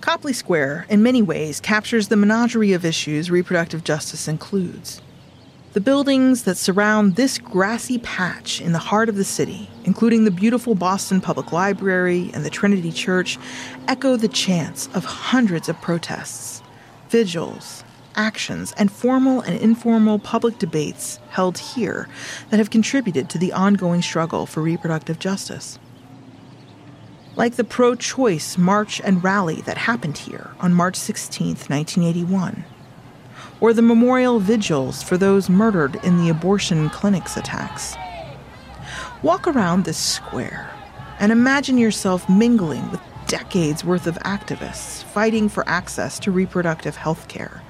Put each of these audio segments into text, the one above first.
Copley Square, in many ways, captures the menagerie of issues reproductive justice includes. The buildings that surround this grassy patch in the heart of the city, including the beautiful Boston Public Library and the Trinity Church, echo the chants of hundreds of protests, vigils, actions, and formal and informal public debates held here that have contributed to the ongoing struggle for reproductive justice. Like the pro choice march and rally that happened here on March 16, 1981 or the memorial vigils for those murdered in the abortion clinics attacks. Walk around this square and imagine yourself mingling with decades worth of activists fighting for access to reproductive health care,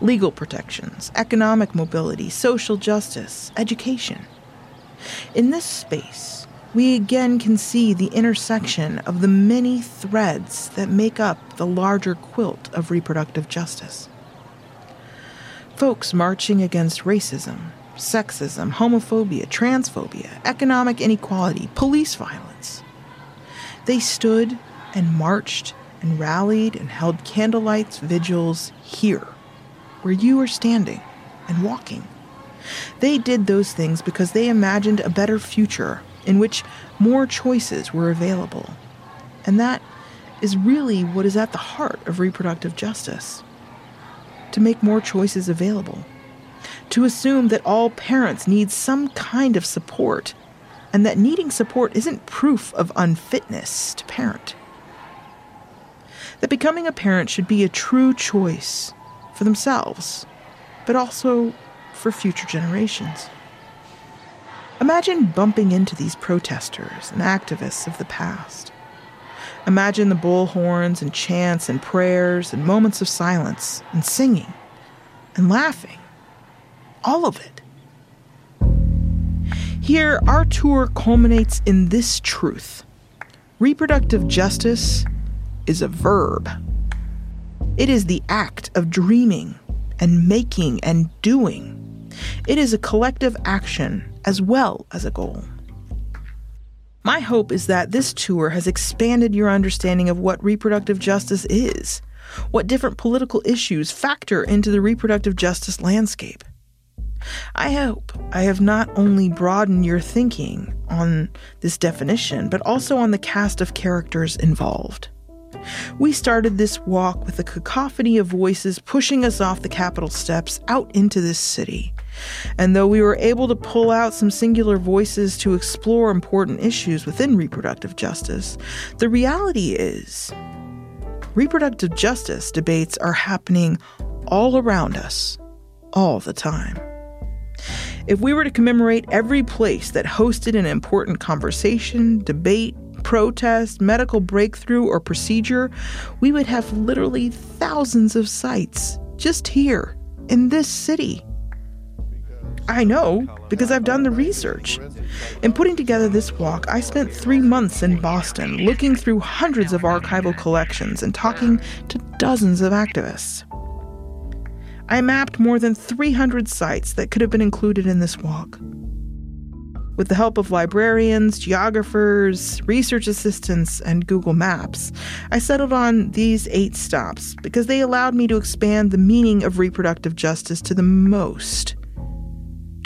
legal protections, economic mobility, social justice, education. In this space, we again can see the intersection of the many threads that make up the larger quilt of reproductive justice folks marching against racism, sexism, homophobia, transphobia, economic inequality, police violence. They stood and marched and rallied and held candlelight vigils here, where you are standing and walking. They did those things because they imagined a better future in which more choices were available. And that is really what is at the heart of reproductive justice to make more choices available, to assume that all parents need some kind of support, and that needing support isn't proof of unfitness to parent. That becoming a parent should be a true choice for themselves, but also for future generations. Imagine bumping into these protesters and activists of the past. Imagine the bullhorns and chants and prayers and moments of silence and singing and laughing. All of it. Here, our tour culminates in this truth reproductive justice is a verb. It is the act of dreaming and making and doing. It is a collective action as well as a goal. My hope is that this tour has expanded your understanding of what reproductive justice is, what different political issues factor into the reproductive justice landscape. I hope I have not only broadened your thinking on this definition, but also on the cast of characters involved. We started this walk with a cacophony of voices pushing us off the Capitol steps out into this city. And though we were able to pull out some singular voices to explore important issues within reproductive justice, the reality is reproductive justice debates are happening all around us, all the time. If we were to commemorate every place that hosted an important conversation, debate, protest, medical breakthrough, or procedure, we would have literally thousands of sites just here in this city. I know because I've done the research. In putting together this walk, I spent three months in Boston looking through hundreds of archival collections and talking to dozens of activists. I mapped more than 300 sites that could have been included in this walk. With the help of librarians, geographers, research assistants, and Google Maps, I settled on these eight stops because they allowed me to expand the meaning of reproductive justice to the most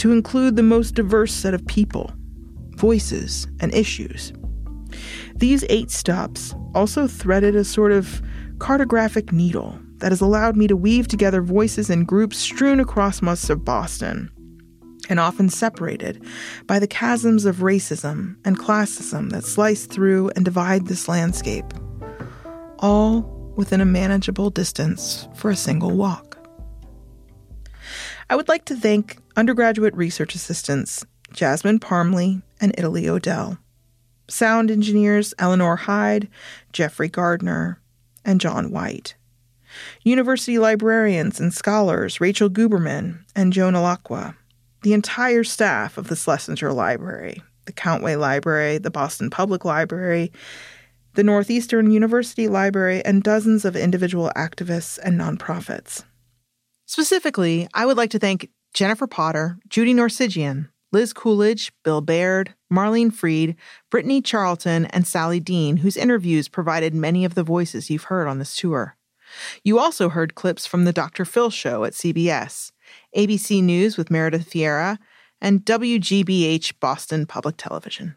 to include the most diverse set of people, voices, and issues. These eight stops also threaded a sort of cartographic needle that has allowed me to weave together voices and groups strewn across most of Boston, and often separated by the chasms of racism and classism that slice through and divide this landscape, all within a manageable distance for a single walk. I would like to thank undergraduate research assistants Jasmine Parmley and Italy O'Dell, sound engineers Eleanor Hyde, Jeffrey Gardner, and John White, university librarians and scholars Rachel Guberman and Joan Ilacqua, the entire staff of the Schlesinger Library, the Countway Library, the Boston Public Library, the Northeastern University Library, and dozens of individual activists and nonprofits. Specifically, I would like to thank Jennifer Potter, Judy Norsigian, Liz Coolidge, Bill Baird, Marlene Fried, Brittany Charlton, and Sally Dean, whose interviews provided many of the voices you've heard on this tour. You also heard clips from the Dr. Phil show at CBS, ABC News with Meredith Vieira, and WGBH Boston Public Television.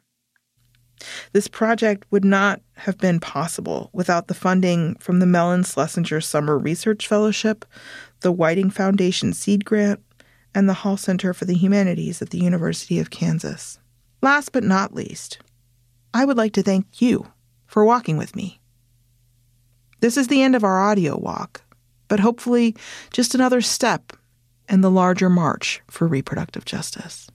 This project would not have been possible without the funding from the Mellon Schlesinger Summer Research Fellowship, the Whiting Foundation Seed Grant, and the Hall Center for the Humanities at the University of Kansas. Last but not least, I would like to thank you for walking with me. This is the end of our audio walk, but hopefully just another step in the larger march for reproductive justice.